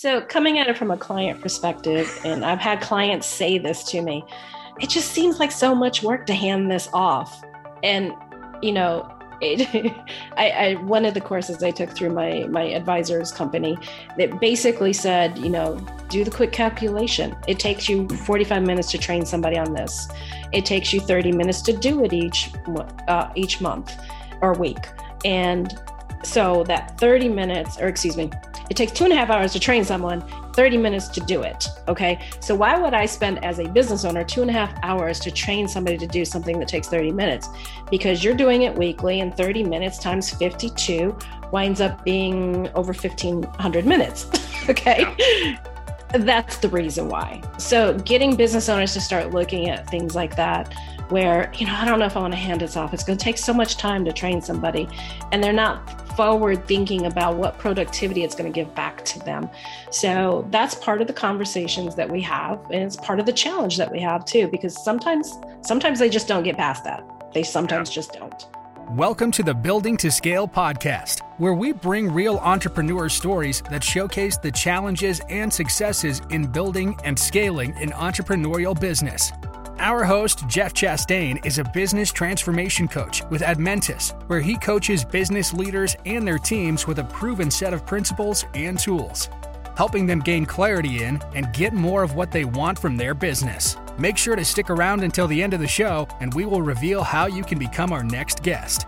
So, coming at it from a client perspective, and I've had clients say this to me, it just seems like so much work to hand this off. And, you know, it, I, I, one of the courses I took through my my advisor's company that basically said, you know, do the quick calculation. It takes you 45 minutes to train somebody on this. It takes you 30 minutes to do it each uh, each month or week, and so that 30 minutes, or excuse me, it takes two and a half hours to train someone, 30 minutes to do it. Okay. So why would I spend as a business owner two and a half hours to train somebody to do something that takes 30 minutes? Because you're doing it weekly and 30 minutes times 52 winds up being over 1500 minutes. okay. That's the reason why. So getting business owners to start looking at things like that where, you know, I don't know if I want to hand this off. It's going to take so much time to train somebody and they're not forward thinking about what productivity it's going to give back to them. So that's part of the conversations that we have and it's part of the challenge that we have too because sometimes sometimes they just don't get past that. They sometimes yeah. just don't. Welcome to the Building to Scale podcast, where we bring real entrepreneur stories that showcase the challenges and successes in building and scaling an entrepreneurial business. Our host, Jeff Chastain, is a business transformation coach with Admentis, where he coaches business leaders and their teams with a proven set of principles and tools, helping them gain clarity in and get more of what they want from their business. Make sure to stick around until the end of the show, and we will reveal how you can become our next guest.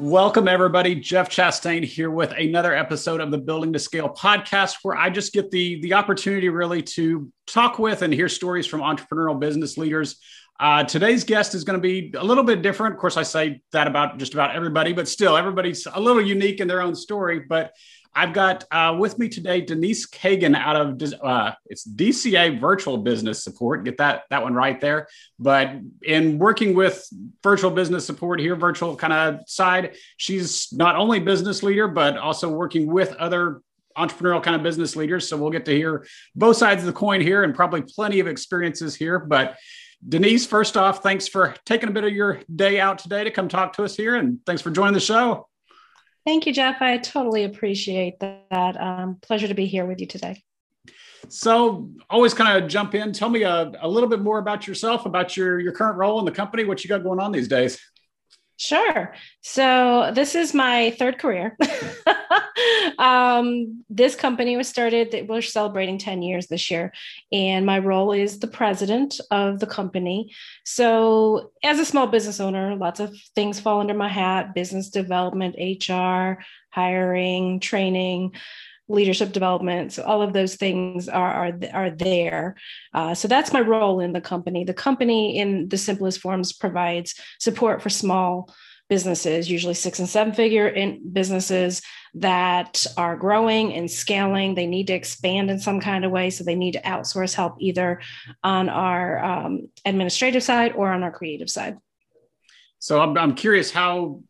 Welcome, everybody. Jeff Chastain here with another episode of the Building to Scale podcast, where I just get the, the opportunity really to talk with and hear stories from entrepreneurial business leaders. Uh, today's guest is going to be a little bit different. Of course, I say that about just about everybody, but still, everybody's a little unique in their own story. But I've got uh, with me today Denise Cagan out of uh, it's DCA Virtual Business Support. Get that that one right there. But in working with virtual business support here, virtual kind of side, she's not only business leader but also working with other entrepreneurial kind of business leaders. So we'll get to hear both sides of the coin here, and probably plenty of experiences here. But Denise, first off, thanks for taking a bit of your day out today to come talk to us here, and thanks for joining the show. Thank you, Jeff. I totally appreciate that. Um, pleasure to be here with you today. So, always kind of jump in. Tell me a, a little bit more about yourself, about your your current role in the company, what you got going on these days. Sure. So this is my third career. um, this company was started, we're celebrating 10 years this year, and my role is the president of the company. So, as a small business owner, lots of things fall under my hat business development, HR, hiring, training leadership development. So all of those things are are, are there. Uh, so that's my role in the company. The company, in the simplest forms, provides support for small businesses, usually six and seven figure in businesses that are growing and scaling. They need to expand in some kind of way, so they need to outsource help either on our um, administrative side or on our creative side. So I'm, I'm curious how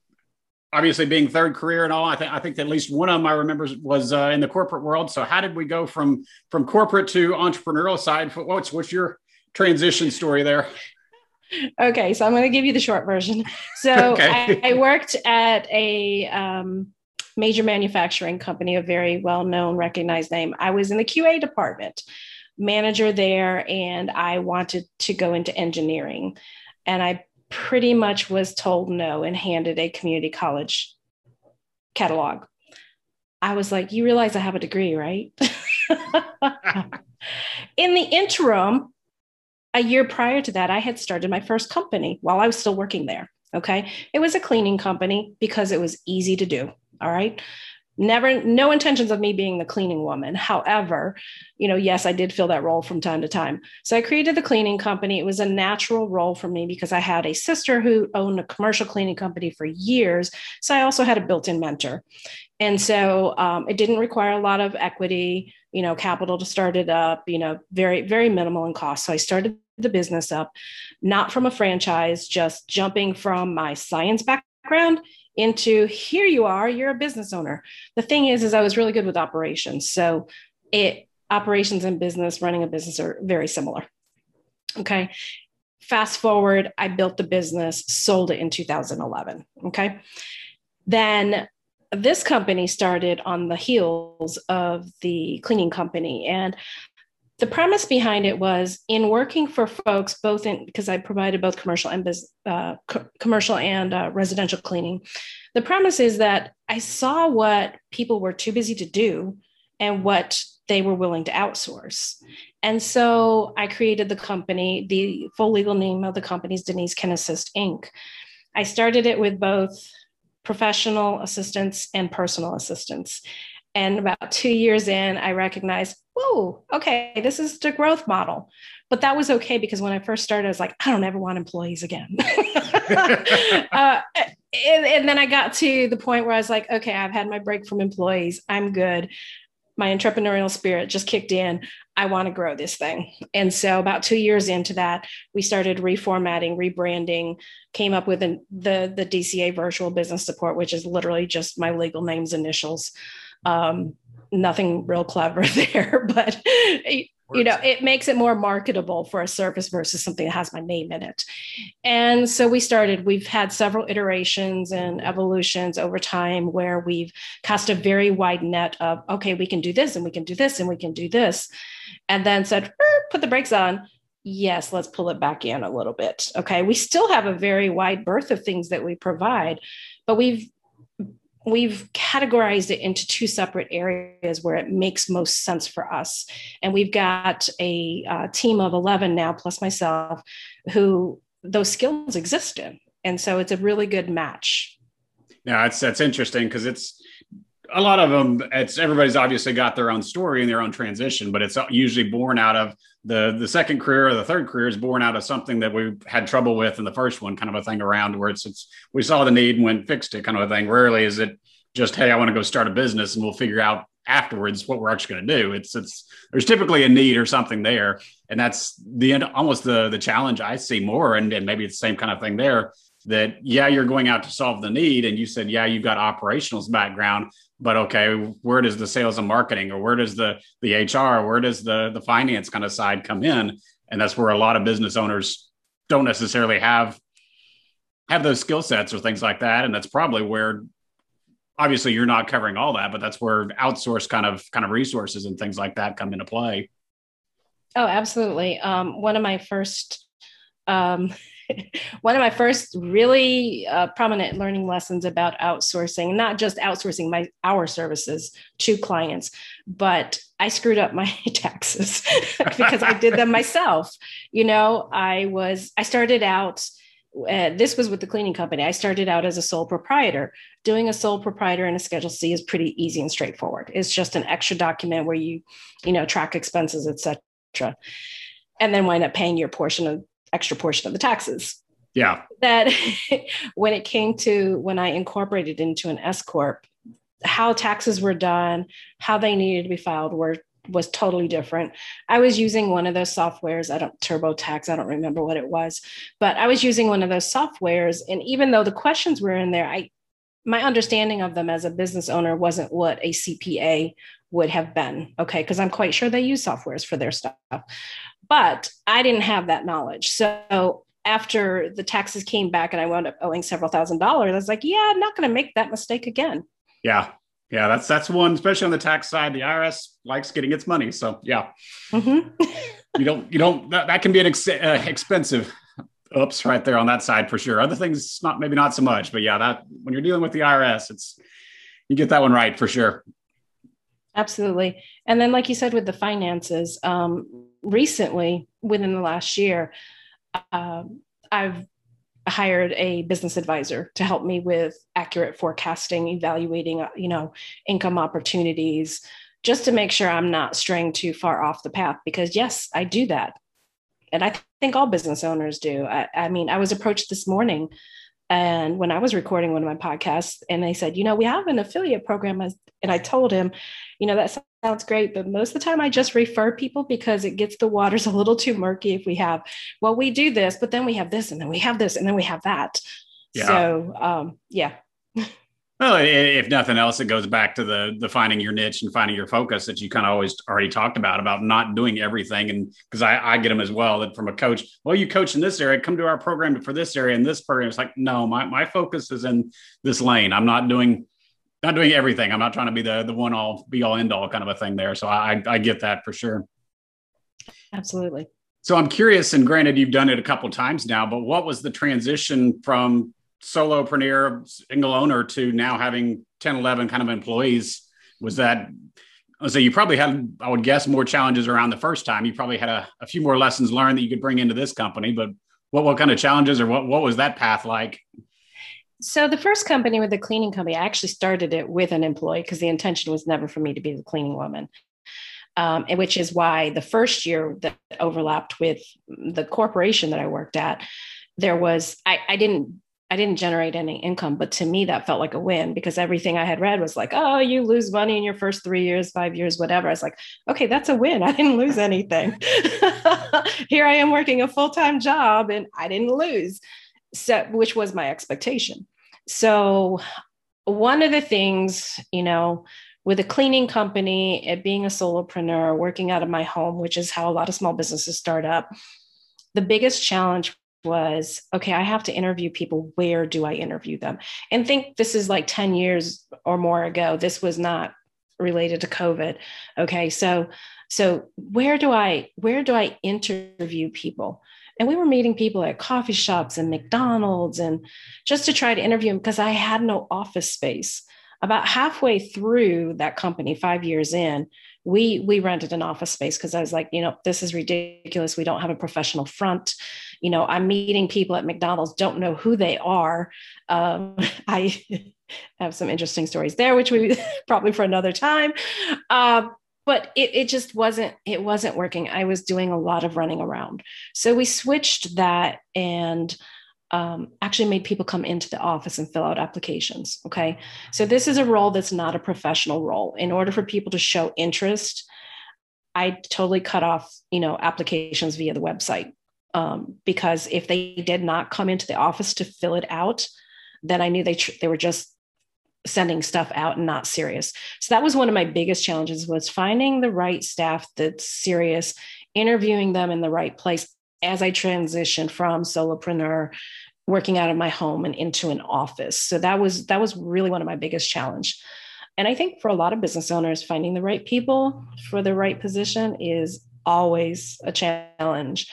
obviously being third career and all, I think I think at least one of them I remember was uh, in the corporate world. So how did we go from from corporate to entrepreneurial side? What's what's your transition story there? Okay, so I'm going to give you the short version. So okay. I, I, worked at a um, major manufacturing company, a very well known, recognized name. I was in the QA department, manager there, and I wanted to go into engineering. And I pretty much was told no and handed a community college catalog. I was like, You realize I have a degree, right? In the interim, a year prior to that, I had started my first company while I was still working there. Okay. It was a cleaning company because it was easy to do. All right never no intentions of me being the cleaning woman. However you know yes i did fill that role from time to time. So i created the cleaning company. It was a natural role for me because i had a sister who owned a commercial cleaning company for years. So i also had a built-in mentor. And so um, it didn't require a lot of equity you know capital to start it up you know very very minimal in cost. So i started the business up not from a franchise just jumping from my science background into here you are you're a business owner. The thing is is i was really good with operations. So it operations and business running a business are very similar. Okay. Fast forward i built the business sold it in 2011 okay. Then this company started on the heels of the cleaning company. And the premise behind it was in working for folks both in because I provided both commercial and uh, co- commercial and uh, residential cleaning. The premise is that I saw what people were too busy to do and what they were willing to outsource. And so I created the company. The full legal name of the company is Denise Can Assist Inc. I started it with both professional assistance and personal assistants. And about two years in, I recognized, whoa, okay, this is the growth model. But that was okay because when I first started, I was like, I don't ever want employees again. uh, and, and, then I got to the point where I was like, okay, I've had my break from employees. I'm good. My entrepreneurial spirit just kicked in. I want to grow this thing. And so, about two years into that, we started reformatting, rebranding, came up with an, the, the DCA virtual business support, which is literally just my legal name's initials. Um, nothing real clever there, but you know it makes it more marketable for a service versus something that has my name in it. And so we started we've had several iterations and evolutions over time where we've cast a very wide net of okay we can do this and we can do this and we can do this. And then said put the brakes on. Yes let's pull it back in a little bit. Okay we still have a very wide berth of things that we provide but we've we've categorized it into two separate areas where it makes most sense for us. And we've got a uh, team of 11 now, plus myself, who those skills exist in. And so it's a really good match. Yeah, that's that's interesting because it's a lot of them. It's everybody's obviously got their own story and their own transition, but it's usually born out of the the second career or the third career is born out of something that we had trouble with in the first one, kind of a thing around where it's it's we saw the need and went fixed it, kind of a thing. Rarely is it just hey, I want to go start a business and we'll figure out afterwards what we're actually going to do. It's it's there's typically a need or something there, and that's the end. Almost the the challenge I see more, and, and maybe it's the same kind of thing there. That yeah, you're going out to solve the need, and you said yeah, you've got operationals background, but okay, where does the sales and marketing or where does the the HR, where does the the finance kind of side come in? And that's where a lot of business owners don't necessarily have have those skill sets or things like that. And that's probably where obviously you're not covering all that, but that's where outsourced kind of kind of resources and things like that come into play. Oh, absolutely. Um, one of my first um, one of my first really uh, prominent learning lessons about outsourcing, not just outsourcing my our services to clients, but I screwed up my taxes because I did them myself. You know, I was I started out uh, this was with the cleaning company. I started out as a sole proprietor. Doing a sole proprietor in a Schedule C is pretty easy and straightforward. It's just an extra document where you, you know, track expenses, etc., and then wind up paying your portion of extra portion of the taxes. Yeah. That when it came to when I incorporated into an S corp, how taxes were done, how they needed to be filed were was totally different. I was using one of those softwares. I don't TurboTax. I don't remember what it was, but I was using one of those softwares. And even though the questions were in there, I my understanding of them as a business owner wasn't what a CPA would have been. Okay, because I'm quite sure they use softwares for their stuff, but I didn't have that knowledge. So after the taxes came back and I wound up owing several thousand dollars, I was like, yeah, I'm not going to make that mistake again. Yeah. Yeah, that's that's one, especially on the tax side. The IRS likes getting its money, so yeah. Mm-hmm. you don't you don't that, that can be an ex- uh, expensive. Oops, right there on that side for sure. Other things, not maybe not so much, but yeah, that when you're dealing with the IRS, it's you get that one right for sure. Absolutely, and then like you said with the finances, um, recently within the last year, uh, I've hired a business advisor to help me with accurate forecasting, evaluating, uh, you know, income opportunities, just to make sure I'm not straying too far off the path. Because yes, I do that, and I think all business owners do. I, I mean, I was approached this morning, and when I was recording one of my podcasts, and they said, you know, we have an affiliate program, and I told him, you know, that sounds great, but most of the time I just refer people because it gets the waters a little too murky if we have, well, we do this, but then we have this, and then we have this, and then we have that. Yeah. So, um, yeah. Well, if nothing else, it goes back to the the finding your niche and finding your focus that you kind of always already talked about about not doing everything. And because I, I get them as well that from a coach, well, you coach in this area, come to our program for this area and this program. It's like, no, my my focus is in this lane. I'm not doing not doing everything. I'm not trying to be the the one all be all end all kind of a thing there. So I I get that for sure. Absolutely. So I'm curious, and granted, you've done it a couple times now, but what was the transition from solopreneur, single owner to now having 10, 11 kind of employees? Was that so you probably had, I would guess, more challenges around the first time. You probably had a, a, few more lessons learned that you could bring into this company. But what what kind of challenges or what what was that path like? So the first company with the cleaning company, I actually started it with an employee because the intention was never for me to be the cleaning woman. Um, and which is why the first year that overlapped with the corporation that I worked at, there was I, I didn't I didn't generate any income, but to me, that felt like a win because everything I had read was like, oh, you lose money in your first three years, five years, whatever. I was like, okay, that's a win. I didn't lose anything. Here I am working a full time job and I didn't lose, so, which was my expectation. So, one of the things, you know, with a cleaning company, it being a solopreneur, working out of my home, which is how a lot of small businesses start up, the biggest challenge was okay i have to interview people. Where do i interview them? And think this is like 10 years or more ago. This was not related to covid. Okay so so where do i where do i interview people? And we were meeting people at coffee shops and mcdonald's and just to try to interview them because i had no office space. About halfway through that company 5 years in we we rented an office space because i was like you know this is ridiculous. We don't have a professional front you know i'm meeting people at mcdonald's don't know who they are. Um, i have some interesting stories there which we probably for another time. Uh, but it, it just wasn't it wasn't working. I was doing a lot of running around. So we switched that and um, actually made people come into the office and fill out applications okay? So this is a role that's not a professional role. In order for people to show interest i totally cut off you know applications via the website um, because if they did not come into the office to fill it out, then I knew they tr- they were just sending stuff out and not serious. So that was one of my biggest challenges was finding the right staff that's serious, interviewing them in the right place as I transitioned from solopreneur working out of my home and into an office. So that was that was really one of my biggest challenge. And I think for a lot of business owners finding the right people for the right position is always a challenge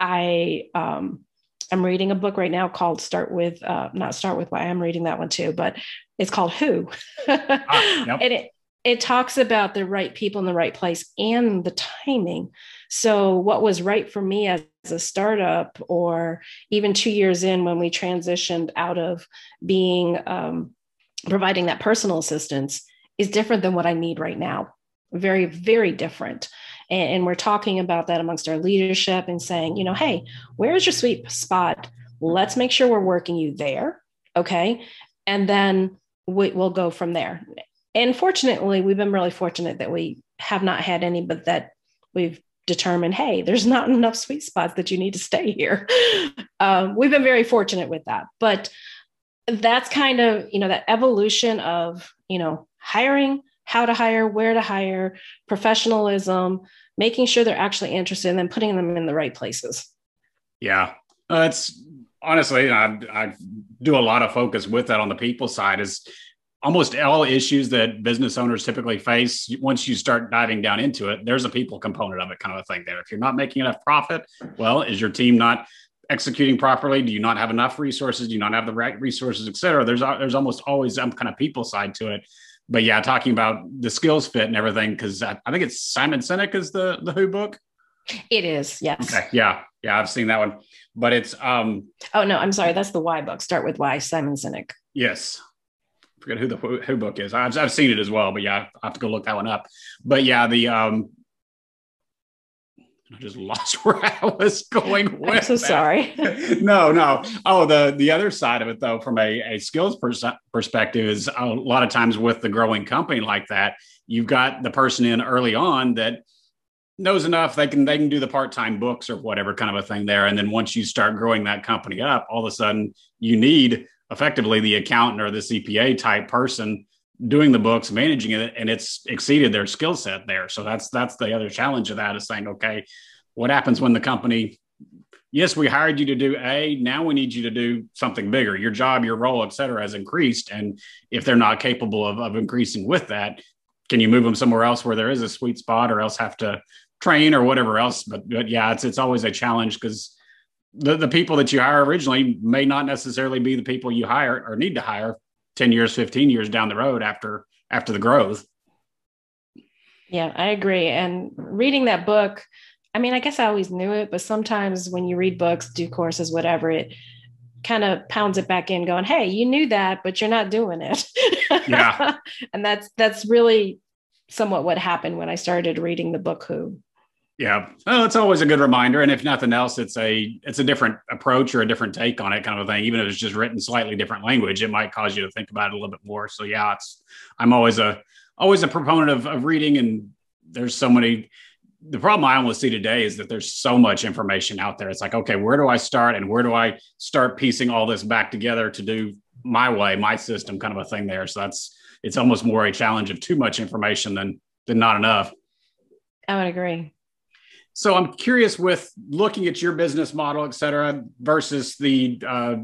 I um, I'm reading a book right now called Start with uh, not Start with Why. I'm reading that one too, but it's called Who, ah, yep. and it it talks about the right people in the right place and the timing. So what was right for me as, as a startup, or even two years in when we transitioned out of being um, providing that personal assistance, is different than what I need right now. Very very different. And, and we're talking about that amongst our leadership and saying, you know, hey, where's your sweet spot? Let's make sure we're working you there. Okay. And then we, we'll go from there. And fortunately, we've been really fortunate that we have not had any, but that we've determined, hey, there's not enough sweet spots that you need to stay here. Um, we've been very fortunate with that. But that's kind of, you know, that evolution of, you know, hiring, how to hire, where to hire, professionalism, making sure they're actually interested, and then putting them in the right places. Yeah, uh, it's honestly, I, I do a lot of focus with that on the people side. Is almost all issues that business owners typically face once you start diving down into it there's a people component of it kind of a thing there. If you're not making enough profit well is your team not executing properly? Do you not have enough resources? Do you not have the right resources et cetera? There's there's almost always some kind of people side to it but yeah, talking about the skills fit and everything, because I, I, think it's Simon Sinek is the the Who book. It is, yes. Okay. Yeah, yeah, I've seen that one, but it's um. Oh no, I'm sorry. That's the Why book. Start with Why. Simon Sinek. Yes. I forget who the Who book is. I've, I've seen it as well, but yeah, I have to go look that one up. But yeah, the um I just lost where I was going with. I'm so that. sorry. no, no. Oh, the the other side of it, though, from a, a skills pers- perspective, is a lot of times with the growing company like that, you've got the person in early on that knows enough they can they can do the part-time books or whatever kind of a thing there and then once you start growing that company up all of a sudden you need effectively the accountant or the cpa type person doing the books, managing it, and it's exceeded their skill set there. So that's that's the other challenge of that is saying, okay, what happens when the company yes, we hired you to do A. Now we need you to do something bigger. Your job, your role, et cetera, has increased. And if they're not capable of, of increasing with that, can you move them somewhere else where there is a sweet spot or else have to train or whatever else? But, but yeah, it's, it's always a challenge because the, the people that you hire originally may not necessarily be the people you hire or need to hire 10 years, 15 years down the road after, after the growth. Yeah, I agree. And reading that book, I mean, I guess I always knew it, but sometimes when you read books, do courses, whatever, it kind of pounds it back in, going, "Hey, you knew that, but you're not doing it." Yeah, and that's that's really somewhat what happened when I started reading the book Who. Yeah, well, it's always a good reminder, and if nothing else, it's a it's a different approach or a different take on it, kind of a thing. Even if it's just written slightly different language, it might cause you to think about it a little bit more. So yeah, it's I'm always a always a proponent of, of reading, and there's so many the problem I almost see today is that there's so much information out there. It's like, okay, where do I start and where do I start piecing all this back together to do my way, my system kind of a thing there. So that's it's almost more a challenge of too much information than than not enough. I would agree. So I'm curious with looking at your business model, et cetera, versus the uh,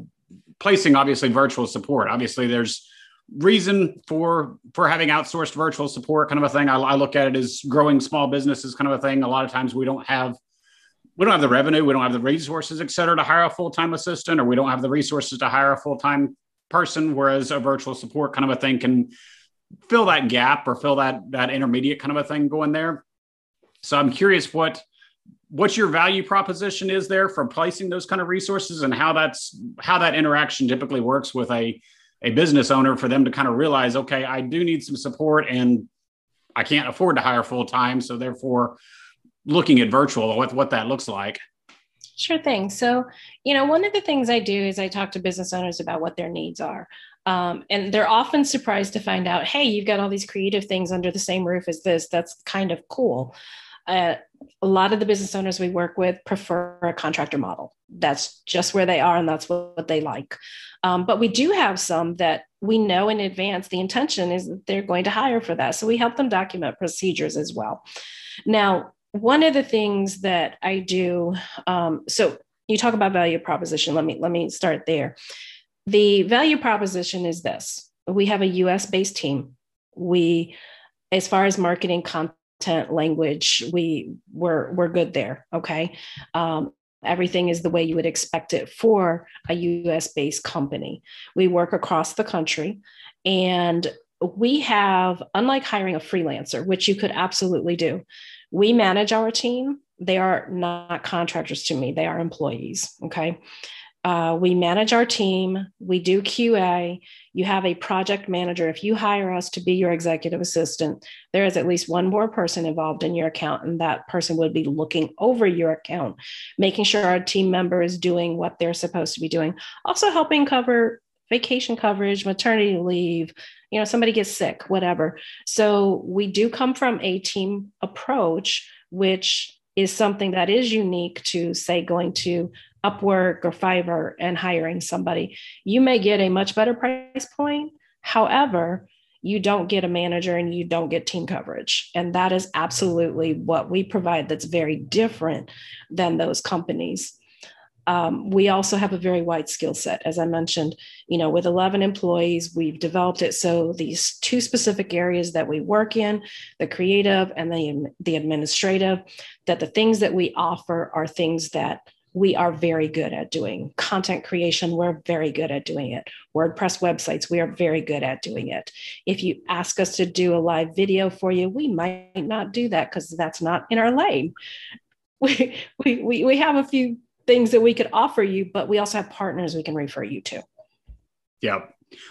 placing obviously virtual support. Obviously, there's reason for for having outsourced virtual support kind of a thing. I, I, look at it as growing small businesses kind of a thing. A lot of times we don't have we don't have the revenue we don't have the resources et cetera to hire a full-time assistant or we don't have the resources to hire a full-time person whereas a virtual support kind of a thing can fill that gap or fill that that intermediate kind of a thing going there. So i'm curious what what your value proposition is there for placing those kind of resources and how that's how that interaction typically works with a a business owner for them to kind of realize, okay, I do need some support and I can't afford to hire full time. So therefore, looking at virtual, what, what that looks like. Sure thing. So, you know, one of the things I do is I talk to business owners about what their needs are. Um, and they're often surprised to find out, hey, you've got all these creative things under the same roof as this. That's kind of cool. Uh, a lot of the business owners we work with prefer a contractor model. That's just where they are and that's what, they like. Um, but we do have some that we know in advance the intention is that they're going to hire for that. So we help them document procedures as well. Now, one of the things that I do, um, so you talk about value proposition. Let me let me start there. The value proposition is this: we have a U.S. based team. We, as far as marketing content, language, we we're we're good there. Okay, um, Everything is the way you would expect it for a US based company. We work across the country and we have, unlike hiring a freelancer, which you could absolutely do, we manage our team. They are not contractors to me, they are employees. Okay. Uh, we manage our team, we do QA. You have a project manager. If you hire us to be your executive assistant, there is at least one more person involved in your account, and that person would be looking over your account, making sure our team member is doing what they're supposed to be doing, also helping cover vacation coverage, maternity leave, you know, somebody gets sick, whatever. So we do come from a team approach, which is something that is unique to, say, going to Upwork or Fiverr and hiring somebody. You may get a much better price point. However, you don't get a manager and you don't get team coverage. And that is absolutely what we provide that's very different than those companies. Um, we also have a very wide skill set as i mentioned you know with 11 employees we've developed it so these two specific areas that we work in the creative and the, the administrative that the things that we offer are things that we are very good at doing content creation. We're very good at doing it. Wordpress websites we are very good at doing it. If you ask us to do a live video for you we might not do that because that's not in our lane. We, we, we, we have a few things that we could offer you but we also have partners we can refer you to. Yeah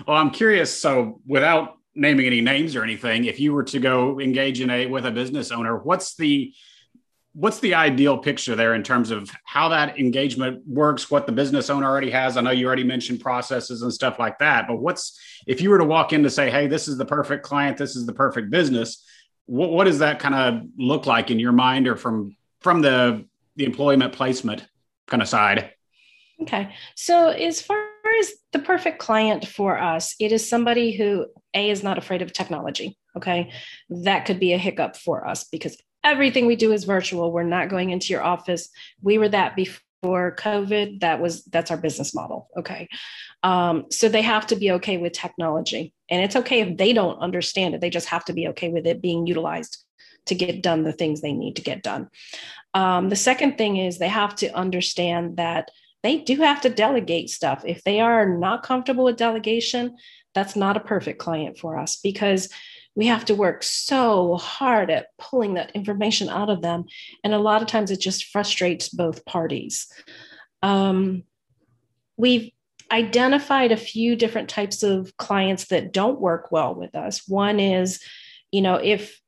well i'm curious so without naming any names or anything if you were to go engage in a with a business owner what's the what's the ideal picture there in terms of how that engagement works what the business owner already has? I know you already mentioned processes and stuff like that but what's if you were to walk in to say hey this is the perfect client this is the perfect business what, what does that kind of look like in your mind or from from the the employment placement kind of side? Okay. So as far as the perfect client for us it is somebody who a is not afraid of technology okay? That could be a hiccup for us because everything we do is virtual. We're not going into your office. We were that before COVID, that was that's our business model. Okay. Um, so they have to be okay with technology. And it's okay if they don't understand it. They just have to be okay with it being utilized to get done the things they need to get done. Um, the second thing is they have to understand that they do have to delegate stuff. If they are not comfortable with delegation, that's not a perfect client for us because we have to work so hard at pulling that information out of them. And a lot of times it just frustrates both parties. Um, we've identified a few different types of clients that don't work well with us. One is, you know, if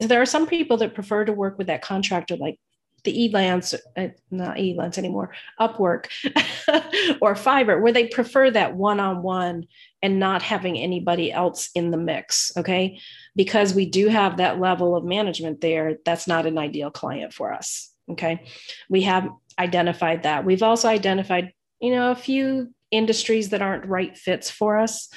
there are some people that prefer to work with that contractor like the Elance, uh, not Elance anymore, Upwork or Fiverr, where they prefer that one on one and not having anybody else in the mix. Okay. Because we do have that level of management there, that's not an ideal client for us. Okay. We have identified that. We've also identified, you know, a few industries that aren't right fits for us.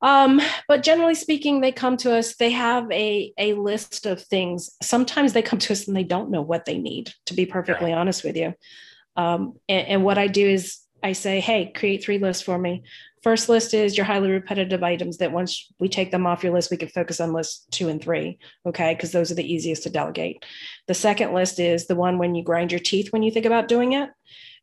Um, but generally speaking, they come to us, they have a, a list of things. Sometimes they come to us and they don't know what they need, to be perfectly honest with you. Um, and, and what I do is I say, hey, create three lists for me. First list is your highly repetitive items that once we take them off your list, we can focus on list two and three. Okay. Because those are the easiest to delegate. The second list is the one when you grind your teeth when you think about doing it.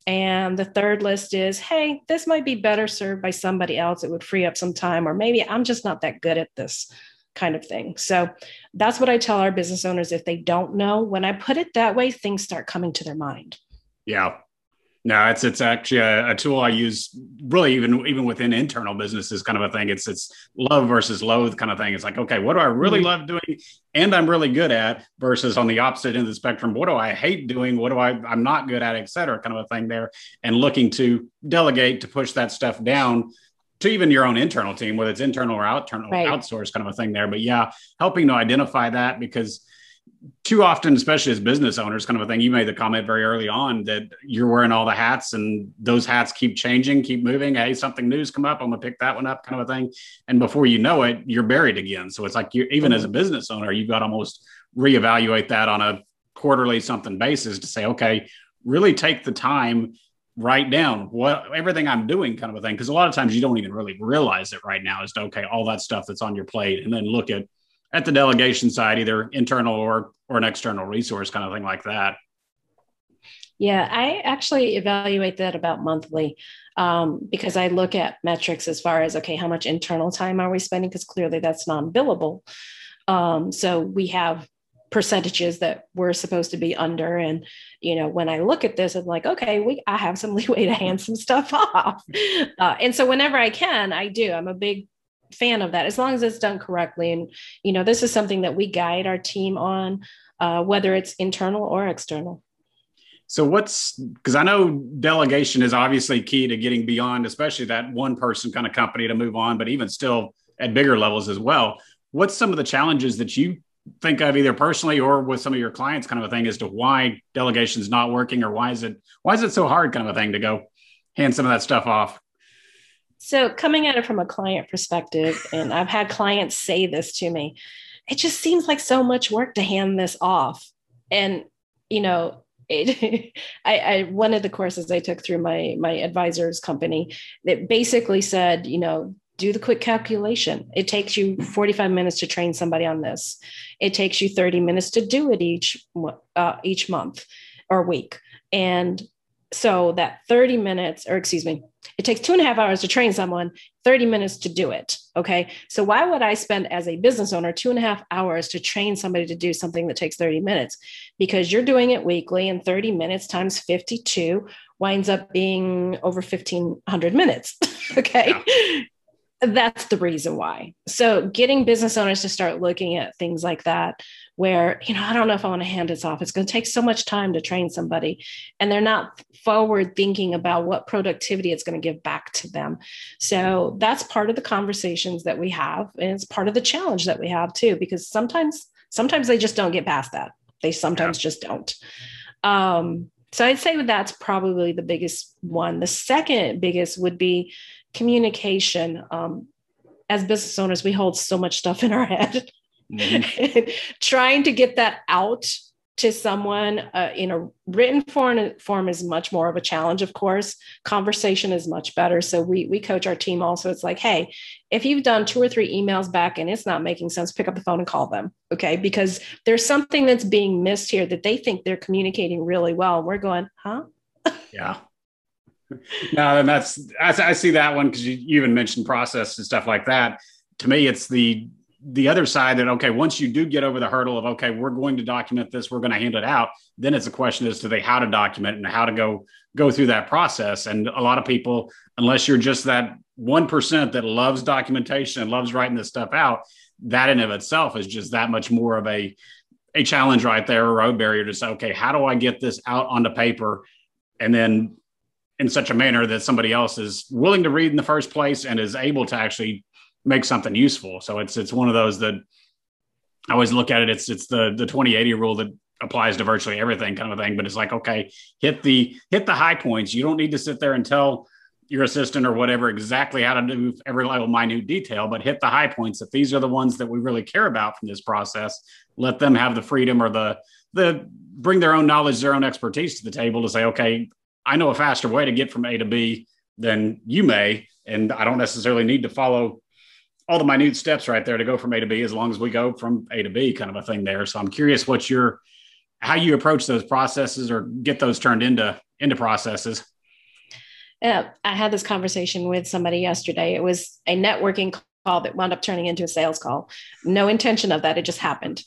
And the third list is, hey, this might be better served by somebody else. It would free up some time, or maybe I'm just not that good at this kind of thing. So that's what I tell our business owners if they don't know. When I put it that way, things start coming to their mind. Yeah. No, it's it's actually a, a, tool I use really even even within internal businesses kind of a thing. It's it's love versus loathe kind of thing. It's like, okay, what do I really mm-hmm. love doing and I'm really good at versus on the opposite end of the spectrum, what do I hate doing? What do I I'm not good at, et cetera, kind of a thing there. And looking to delegate to push that stuff down to even your own internal team, whether it's internal or internal right. outsource kind of a thing there. But yeah, helping to identify that because too often, especially as business owners, kind of a thing. You made the comment very early on that you're wearing all the hats, and those hats keep changing, keep moving. Hey, something new's come up. I'm gonna pick that one up, kind of a thing. And before you know it, you're buried again. So it's like you, even as a mm-hmm. business owner, you've got to almost reevaluate that on a quarterly something basis to say, okay, really take the time write down what everything I'm doing, kind of a thing. Because a lot of times you don't even really realize it right now. Is okay, all that stuff that's on your plate, and then look at at the delegation side, either internal or or an external resource, kind of thing like that. Yeah, I actually evaluate that about monthly um, because I look at metrics as far as okay, how much internal time are we spending? Because clearly that's non-billable. Um, so we have percentages that we're supposed to be under, and you know, when I look at this, I'm like, okay, we I have some leeway to hand some stuff off, uh, and so whenever I can, I do. I'm a big fan of that. As long as it's done correctly and you know this is something that we guide our team on uh, whether it's internal or external. So what's because i know delegation is obviously key to getting beyond especially that one person kind of company to move on but even still at bigger levels as well. What's some of the challenges that you think of either personally or with some of your clients kind of a thing as to why delegation is not working or why is it why is it so hard kind of a thing to go hand some of that stuff off so, coming at it from a client perspective, and I've had clients say this to me, it just seems like so much work to hand this off. And, you know, it, I, I, one of the courses I took through my my advisor's company that basically said, you know, do the quick calculation. It takes you 45 minutes to train somebody on this. It takes you 30 minutes to do it each uh, each month or week. And so that 30 minutes, or excuse me, it takes two and a half hours to train someone, 30 minutes to do it. Okay. So why would I spend as a business owner two and a half hours to train somebody to do something that takes 30 minutes? Because you're doing it weekly and 30 minutes times 52 winds up being over 1500 minutes. okay. Yeah that's the reason why. So getting business owners to start looking at things like that, where, you know, I don't know if I want to hand this off. It's going to take so much time to train somebody. And they're not forward thinking about what productivity it's going to give back to them. So that's part of the conversations that we have. And it's part of the challenge that we have too, because sometimes, sometimes they just don't get past that. They sometimes yeah. just don't. Um, so I'd say that's probably the biggest one. The second biggest would be communication. Um, as business owners, we hold so much stuff in our head. Mm-hmm. Trying to get that out to someone uh, in a written form, form is much more of a challenge of course conversation is much better so we we coach our team also it's like hey if you've done two or three emails back and it's not making sense pick up the phone and call them okay because there's something that's being missed here that they think they're communicating really well we're going huh yeah no and that's i, I see that one because you, you even mentioned process and stuff like that. To me it's the the other side that okay once you do get over the hurdle of okay we're going to document this we're going to hand it out then it's a question as to they how to document and how to go go through that process. And a lot of people unless you're just that 1% that loves documentation and loves writing this stuff out that in of itself is just that much more of a a challenge right there a road barrier to say okay how do i get this out onto paper? And then in such a manner that somebody else is willing to read in the first place and is able to actually make something useful. So it's it's one of those that I always look at it. It's it's the the 2080 rule that applies to virtually everything kind of thing. But it's like, okay, hit the hit the high points. You don't need to sit there and tell your assistant or whatever exactly how to do every little minute detail, but hit the high points. If these are the ones that we really care about from this process, let them have the freedom or the the bring their own knowledge, their own expertise to the table to say, okay, I know a faster way to get from A to B than you may, and I don't necessarily need to follow all the minute steps right there to go from A to B as long as we go from A to B kind of a thing there. So I'm curious what your how you approach those processes or get those turned into into processes. Yeah, I had this conversation with somebody yesterday. It was a networking call that wound up turning into a sales call. No intention of that; it just happened.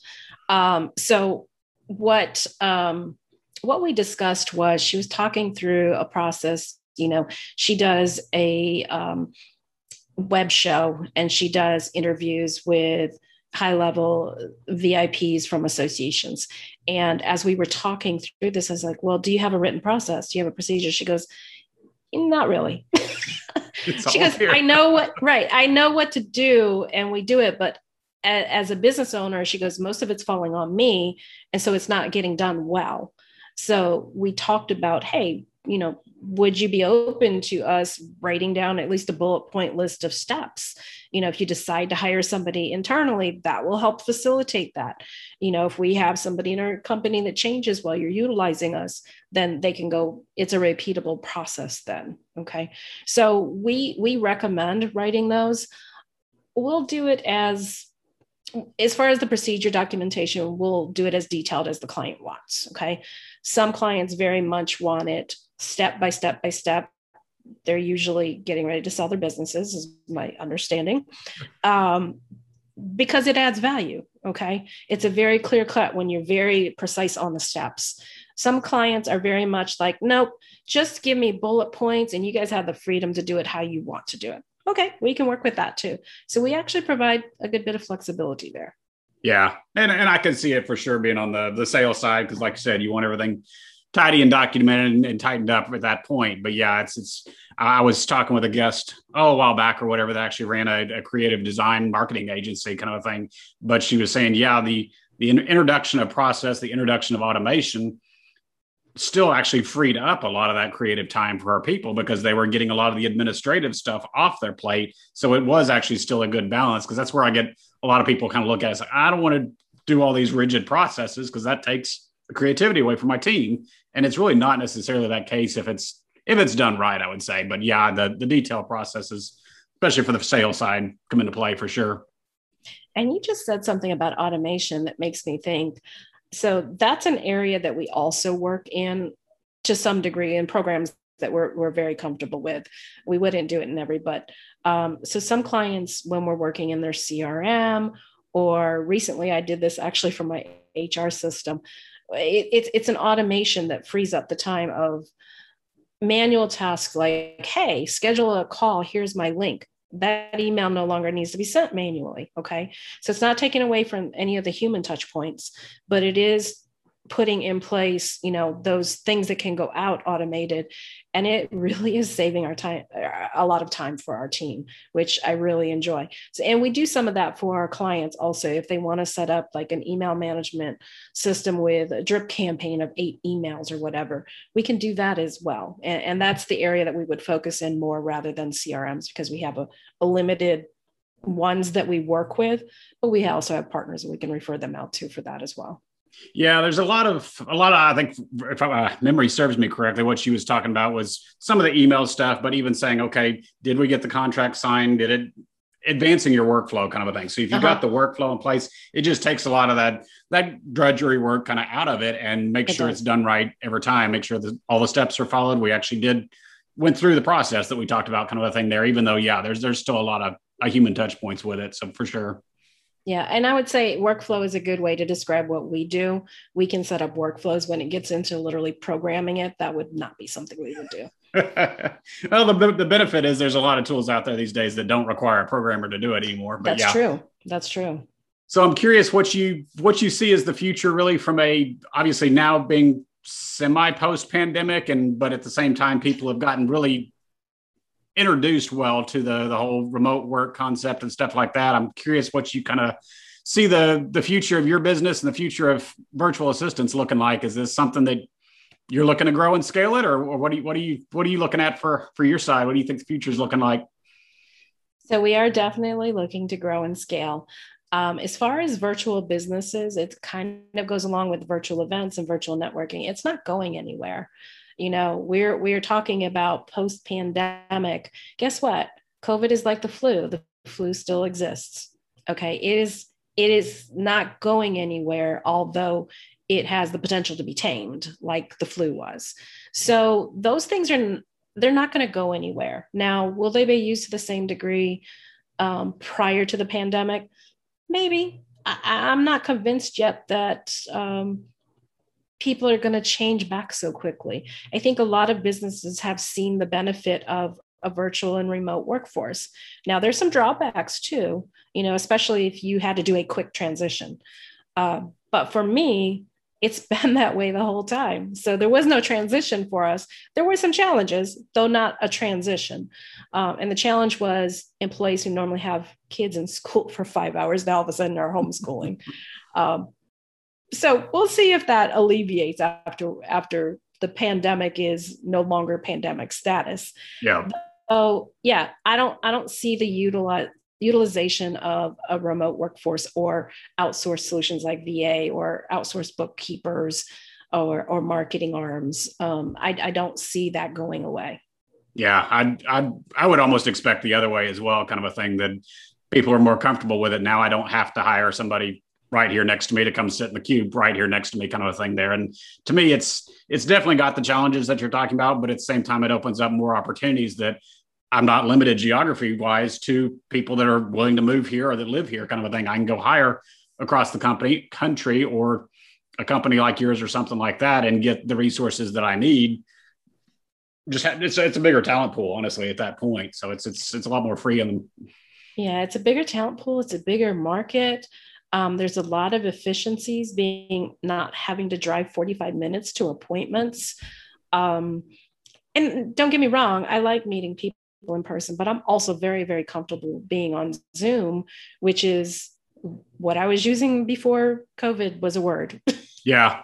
Um, so what um, what we discussed was she was talking through a process. You know, she does a um, web show and she does interviews with high level VIPs from associations. And as we were talking through this, I was like, well, do you have a written process? Do you have a procedure? She goes, not really. she goes, here. I know what, right. I know what to do and we do it, but as a business owner, she goes, most of it's falling on me. And so it's not getting done well. So we talked about, hey, you know, would you be open to us writing down at least a bullet point list of steps? You know if you decide to hire somebody internally that will help facilitate that. You know if we have somebody in our company that changes while you're utilizing us then they can go it's a repeatable process then okay? So we we recommend writing those. We'll do it as as far as the procedure documentation we'll do it as detailed as the client wants okay some clients very much want it step by step by step. They're usually getting ready to sell their businesses, is my understanding, um, because it adds value. Okay. It's a very clear cut when you're very precise on the steps. Some clients are very much like, nope, just give me bullet points and you guys have the freedom to do it how you want to do it. Okay, we can work with that too. So we actually provide a good bit of flexibility there. Yeah, and and I can see it for sure being on the the sales side because, like you said, you want everything tidy and documented and, and, tightened up at that point. But yeah, it's it's. I was talking with a guest oh a while back or whatever that actually ran a, a creative design marketing agency kind of a thing. But she was saying, yeah, the the introduction of process, the introduction of automation, still actually freed up a lot of that creative time for our people because they were getting a lot of the administrative stuff off their plate. So it was actually still a good balance because that's where I get a lot of people kind of look at it like, I don't want to do all these rigid processes because that takes the creativity away from my team. And it's really not necessarily that case if it's if it's done right, I would say. But yeah, the the detail processes, especially for the sales side, come into play for sure. And you just said something about automation that makes me think. So that's an area that we also work in to some degree in programs that we're, we're very comfortable with. We wouldn't do it in every, but um, so some clients, when we're working in their CRM, or recently I did this actually for my HR system, it, it's it's an automation that frees up the time of manual tasks like hey schedule a call here's my link that email no longer needs to be sent manually okay? So it's not taken away from any of the human touch points but it is putting in place you know those things that can go out automated. And it really is saving our time a lot of time for our team which i really enjoy. So, and we do some of that for our clients also. If they want to set up like an email management system with a drip campaign of eight emails or whatever we can do that as well. And, and that's the area that we would focus in more rather than crms because we have a, a limited ones that we work with but we also have partners that we can refer them out to for that as well Yeah, there's a lot of a lot of I think if uh, memory serves me correctly, what she was talking about was some of the email stuff, but even saying, okay, did we get the contract signed? Did it advancing your workflow kind of a thing. So if you uh-huh. got the workflow in place, it just takes a lot of that that drudgery work kind of out of it and make it sure does. it's done right every time. Make sure that all the steps are followed. We actually did went through the process that we talked about kind of a thing there, even though yeah, there's there's still a lot of a human touch points with it. So for sure. Yeah. And I would say workflow is a good way to describe what we do. We can set up workflows when it gets into literally programming it. That would not be something we would do. well, the, the benefit is there's a lot of tools out there these days that don't require a programmer to do it anymore. But yeah That's yeah. true. That's true. So I'm curious what you what you see as the future really from a obviously now being semi post pandemic and but at the same time people have gotten really introduced well to the the whole remote work concept and stuff like that. I'm curious what you kind of see the the future of your business and the future of virtual assistants looking like. Is this something that you're looking to grow and scale it, or, or what do you what are you what are you looking at for for your side? What do you think the future is looking like? So we are definitely looking to grow and scale. Um, as far as virtual businesses, it kind of goes along with virtual events and virtual networking. It's not going anywhere you know we're we're talking about post pandemic guess what? Covid is like the flu. The flu still exists. Okay. It is it is not going anywhere although it has the potential to be tamed like the flu was. So those things are they're not going to go anywhere. Now will they be used to the same degree um, prior to the pandemic? Maybe. I, am not convinced yet that um, people are going to change back so quickly. I think a lot of businesses have seen the benefit of a virtual and remote workforce. Now, there's some drawbacks too, you know, especially if you had to do a quick transition. Uh, but for me, it's been that way the whole time. So there was no transition for us. There were some challenges, though not a transition. Um, and the challenge was employees who normally have kids in school for five hours now all of a sudden are homeschooling. Um, so we'll see if that alleviates after after the pandemic is no longer pandemic status. Yeah. Oh yeah, I don't I don't see the utilize utilization of a remote workforce or outsourced solutions like VA or outsourced bookkeepers or or marketing arms. Um, I, I don't see that going away. Yeah, I I I would almost expect the other way as well, kind of a thing that people are more comfortable with it now. I don't have to hire somebody right here next to me to come sit in the cube right here next to me kind of a thing there. And to me it's it's definitely got the challenges that you're talking about but at the same time it opens up more opportunities that i'm not limited geography wise to people that are willing to move here or that live here kind of a thing. I can go hire across the company country or a company like yours or something like that and get the resources that i need. Just have, it's, it's a bigger talent pool honestly at that point. So it's it's it's a lot more free and yeah it's a bigger talent pool. It's a bigger market um, there's a lot of efficiencies being not having to drive 45 minutes to appointments. Um, and don't get me wrong, I like meeting people in person, but I'm also very, very comfortable being on Zoom, which is what I was using before COVID was a word. yeah,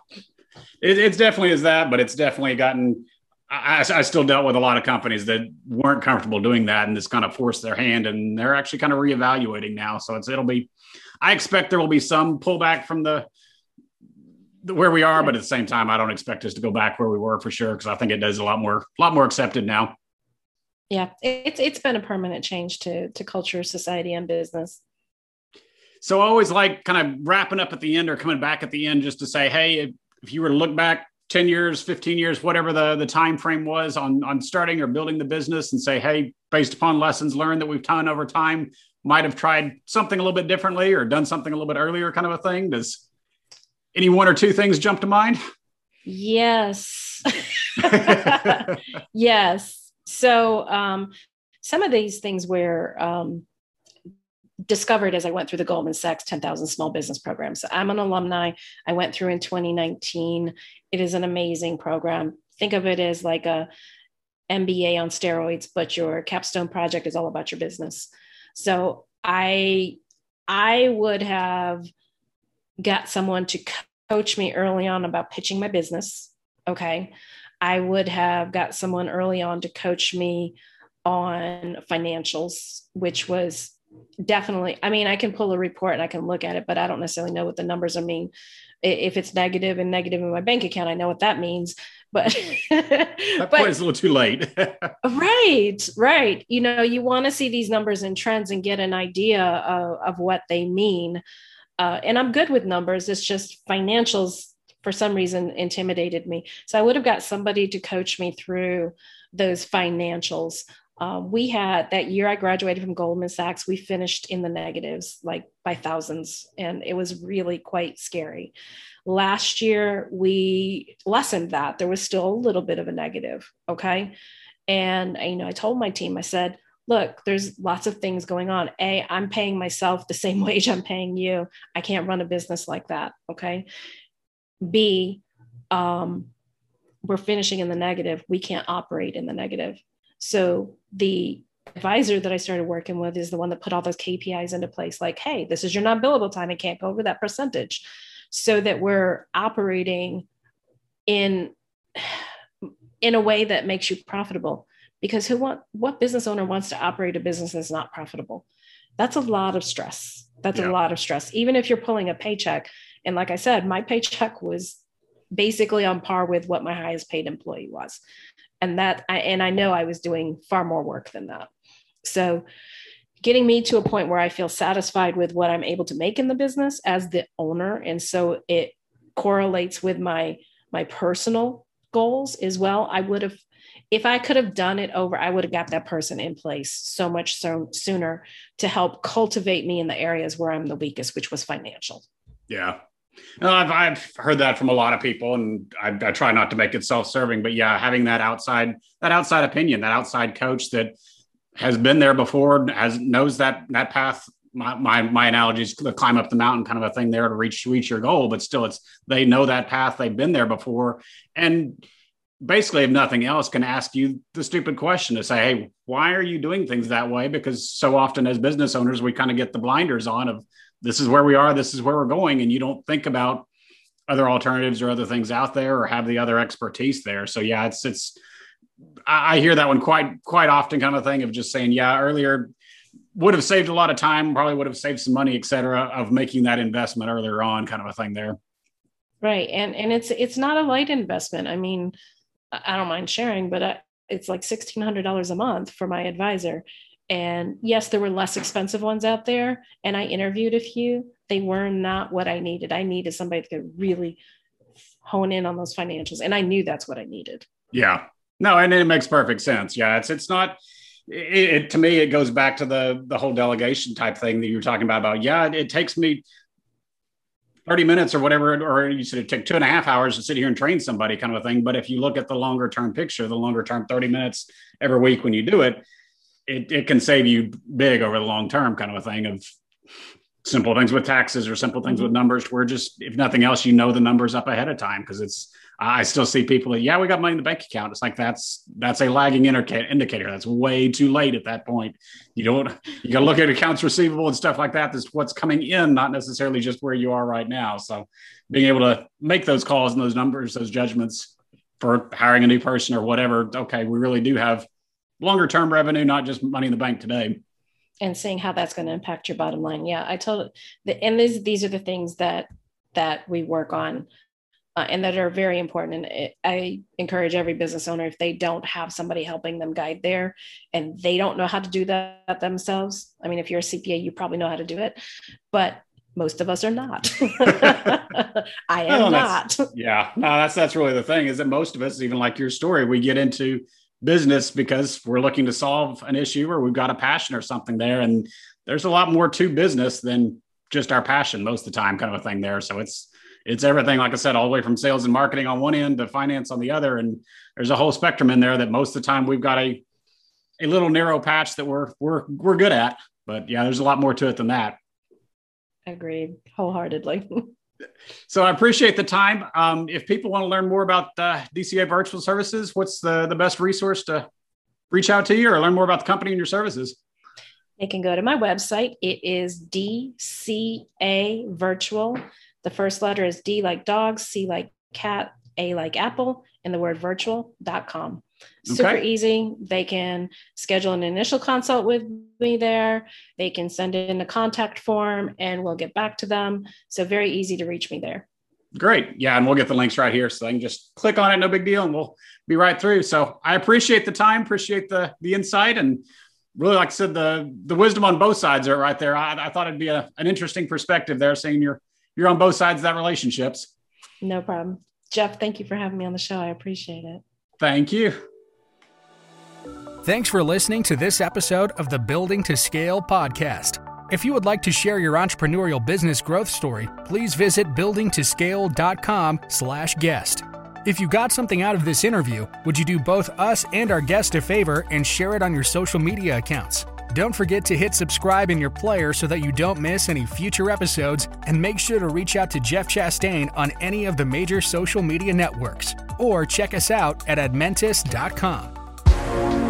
it, it's definitely is that, but it's definitely gotten. I, I, still dealt with a lot of companies that weren't comfortable doing that and this kind of forced their hand, and they're actually kind of reevaluating now. So it's it'll be I expect there will be some pullback from the, where we are, but at the same time, I don't expect us to go back where we were for sure because I think it does a lot more, a lot more accepted now. Yeah, it's it's been a permanent change to to culture, society, and business. So I always like kind of wrapping up at the end or coming back at the end just to say, hey, if, if you were to look back 10 years 15 years whatever the the time frame was on on starting or building the business and say hey based upon lessons learned that we've done over time might have tried something a little bit differently or done something a little bit earlier kind of a thing. Does any one or two things jump to mind? Yes. Yes. So um, some of these things were um, discovered as i went through the goldman sachs 10000 small business program. So i'm an alumni. I went through in 2019 it is an amazing program. Think of it as like a mba on steroids but your capstone project is all about your business so I I would have got someone to coach me early on about pitching my business. Okay. I would have got someone early on to coach me on financials, which was definitely. I mean, I can pull a report and I can look at it, but I don't necessarily know what the numbers are mean. If it's negative and negative in my bank account, I know what that means. But that point is a little too late. right, right. You know, you want to see these numbers and trends and get an idea of, of what they mean. Uh, and I'm good with numbers. It's just financials for some reason intimidated me. So I would have got somebody to coach me through those financials um, we had that year I graduated from Goldman Sachs, we finished in the negatives, like by thousands, and it was really quite scary. Last year, we lessened that. There was still a little bit of a negative. Okay. And, you know, I told my team, I said, look, there's lots of things going on. A, I'm paying myself the same wage I'm paying you. I can't run a business like that. Okay. B, um, we're finishing in the negative. We can't operate in the negative. So the advisor that I started working with is the one that put all those KPIs into place like, hey, this is your non billable time. It can't go over that percentage. So that we're operating in in a way that makes you profitable. Because who want what business owner wants to operate a business that's not profitable? That's a lot of stress. That's yeah. a lot of stress. Even if you're pulling a paycheck and like i said my paycheck was basically on par with what my highest paid employee was. And that I, and i know i was doing far more work than that. So getting me to a point where i feel satisfied with what i'm able to make in the business as the owner. And so it correlates with my my personal goals as well. I would have if i could have done it over i would have got that person in place so much so sooner to help cultivate me in the areas where i'm the weakest which was financial. Yeah. No, I've, I've heard that from a lot of people, and I, I try not to make it self-serving. But yeah, having that outside that outside opinion, that outside coach that has been there before, has knows that that path. My my my analogy is to climb up the mountain, kind of a thing there to reach reach your goal. But still, it's they know that path. They've been there before, and basically, if nothing else, can ask you the stupid question to say, "Hey, why are you doing things that way?" Because so often as business owners, we kind of get the blinders on of this is where we are, this is where we're going, and you don't think about other alternatives or other things out there or have the other expertise there. So yeah, it's it's I hear that one quite quite often kind of thing of just saying, yeah, earlier would have saved a lot of time, probably would have saved some money, et cetera, of making that investment earlier on, kind of a thing there. Right. And and it's it's not a light investment. I mean, I don't mind sharing, but I, it's like sixteen hundred dollars a month for my advisor. And yes, there were less expensive ones out there. And I interviewed a few. They were not what I needed. I needed somebody that could really hone in on those financials. And I knew that's what I needed. Yeah. No, and it makes perfect sense. Yeah. It's it's not it, it, to me it goes back to the the whole delegation type thing that you were talking about about yeah it, it takes me 30 minutes or whatever or you said it take two and a half hours to sit here and train somebody kind of a thing but if you look at the longer term picture the longer term 30 minutes every week when you do it it, it can save you big over the long term kind of a thing of simple things with taxes or simple things with mm-hmm. numbers where just if nothing else you know the numbers up ahead of time because it's i still see people that yeah we got money in the bank account. It's like that's that's a lagging indicator. That's way too late at that point. You don't you got to look at accounts receivable and stuff like that. That's what's coming in not necessarily just where you are right now. So being able to make those calls and those numbers those judgments for hiring a new person or whatever okay we really do have longer term revenue, not just money in the bank today. And seeing how that's going to impact your bottom line. Yeah, I told the and these these are the things that that we work on uh, and that are very important. And it, I encourage every business owner if they don't have somebody helping them guide there, and they don't know how to do that themselves. I mean, if you're a CPA, you probably know how to do it, but most of us are not. I am no, not. Yeah, no, that's that's really the thing is that most of us, even like your story, we get into business because we're looking to solve an issue or we've got a passion or something there. And there's a lot more to business than just our passion most of the time, kind of a thing there. So it's it's everything, like I said, all the way from sales and marketing on one end to finance on the other. And there's a whole spectrum in there that most of the time we've got a a little narrow patch that we're we're we're good at. But yeah, there's a lot more to it than that. Agreed wholeheartedly. So I appreciate the time. Um, if people want to learn more about uh, DCA Virtual Services, what's the, the best resource to reach out to you or learn more about the company and your services? They can go to my website. It is DCA Virtual. The first letter is D like dog, C like cat, A like Apple and the word virtual.com. Super okay. easy. They can schedule an initial consult with me there. They can send in a contact form and we'll get back to them. So, very easy to reach me there. Great. Yeah. And we'll get the links right here. So, I can just click on it. No big deal. And we'll be right through. So, I appreciate the time, appreciate the, the insight. And really, like I said, the, the wisdom on both sides are right there. I, I thought it'd be a, an interesting perspective there, seeing you're, you're on both sides of that relationships. No problem. Jeff, thank you for having me on the show. I appreciate it. Thank you. Thanks for listening to this episode of the Building to Scale podcast. If you would like to share your entrepreneurial business growth story, please visit buildingtoscale.com/guest. If you got something out of this interview, would you do both us and our guest a favor and share it on your social media accounts? Don't forget to hit subscribe in your player so that you don't miss any future episodes, and make sure to reach out to Jeff Chastain on any of the major social media networks, or check us out at admentis.com.